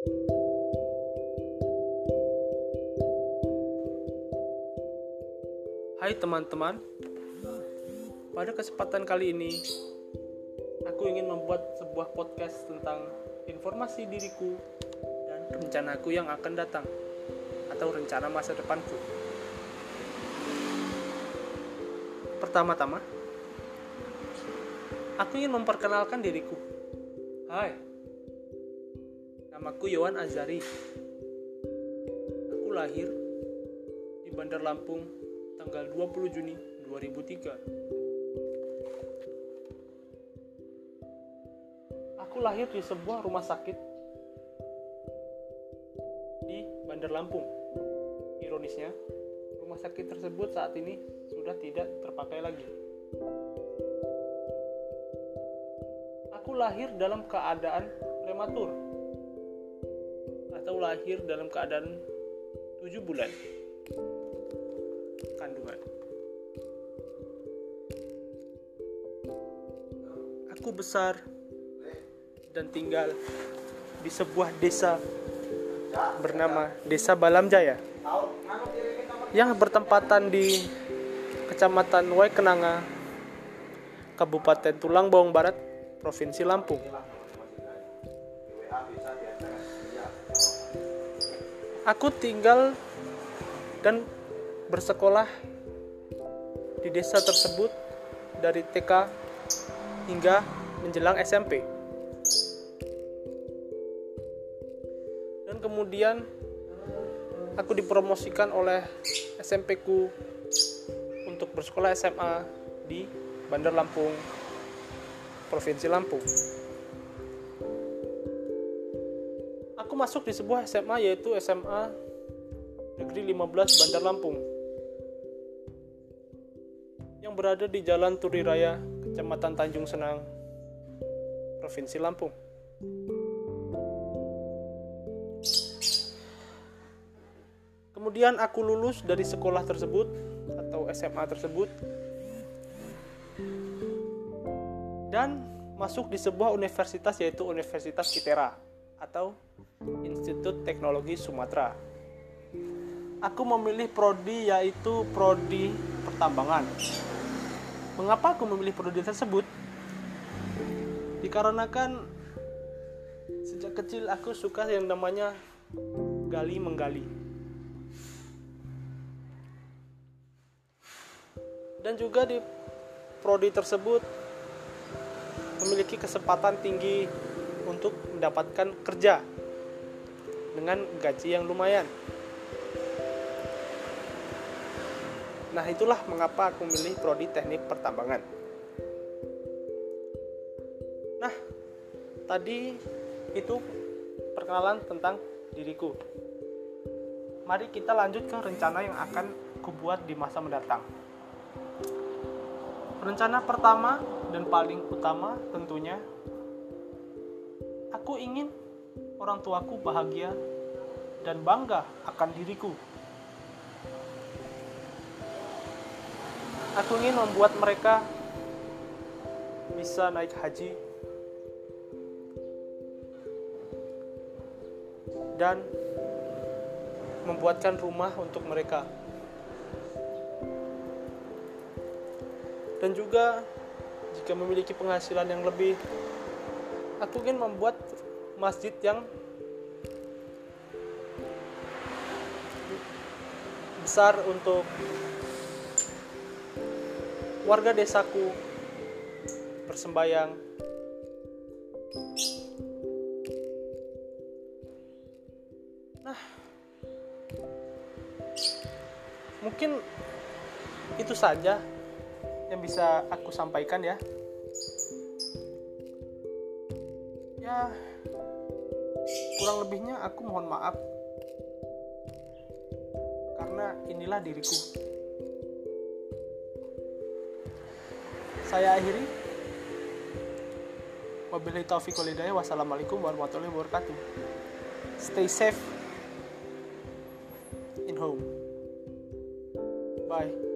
Hai teman-teman, pada kesempatan kali ini aku ingin membuat sebuah podcast tentang informasi diriku dan rencanaku yang akan datang atau rencana masa depanku. Pertama-tama, aku ingin memperkenalkan diriku. Hai, namaku Yohan Azari. Aku lahir di Bandar Lampung tanggal 20 Juni 2003. Aku lahir di sebuah rumah sakit di Bandar Lampung. Ironisnya, rumah sakit tersebut saat ini sudah tidak terpakai lagi. Aku lahir dalam keadaan prematur lahir dalam keadaan 7 bulan kandungan. Aku besar dan tinggal di sebuah desa bernama Desa Balamjaya yang bertempatan di Kecamatan Waikenanga, Kabupaten Tulang Bawang Barat, Provinsi Lampung. Aku tinggal dan bersekolah di desa tersebut dari TK hingga menjelang SMP. Dan kemudian aku dipromosikan oleh SMP ku untuk bersekolah SMA di Bandar Lampung, Provinsi Lampung. Masuk di sebuah SMA yaitu SMA Negeri 15 Bandar Lampung. Yang berada di Jalan Turi Raya, Kecamatan Tanjung Senang, Provinsi Lampung. Kemudian aku lulus dari sekolah tersebut atau SMA tersebut. Dan masuk di sebuah universitas yaitu Universitas Kitera atau Institut Teknologi Sumatera. Aku memilih prodi yaitu prodi pertambangan. Mengapa aku memilih prodi tersebut? Dikarenakan sejak kecil aku suka yang namanya gali menggali. Dan juga di prodi tersebut memiliki kesempatan tinggi untuk mendapatkan kerja dengan gaji yang lumayan. Nah, itulah mengapa aku memilih prodi teknik pertambangan. Nah, tadi itu perkenalan tentang diriku. Mari kita lanjut ke rencana yang akan kubuat di masa mendatang. Rencana pertama dan paling utama tentunya aku ingin orang tuaku bahagia dan bangga akan diriku Aku ingin membuat mereka bisa naik haji dan membuatkan rumah untuk mereka. Dan juga jika memiliki penghasilan yang lebih, aku ingin membuat masjid yang besar untuk warga desaku bersembayang. Nah mungkin itu saja yang bisa aku sampaikan ya ya kurang lebihnya aku mohon maaf. Karena inilah diriku. Saya akhiri. Wabillahi taufiq walhidayah wassalamualaikum warahmatullahi wabarakatuh. Stay safe in home. Bye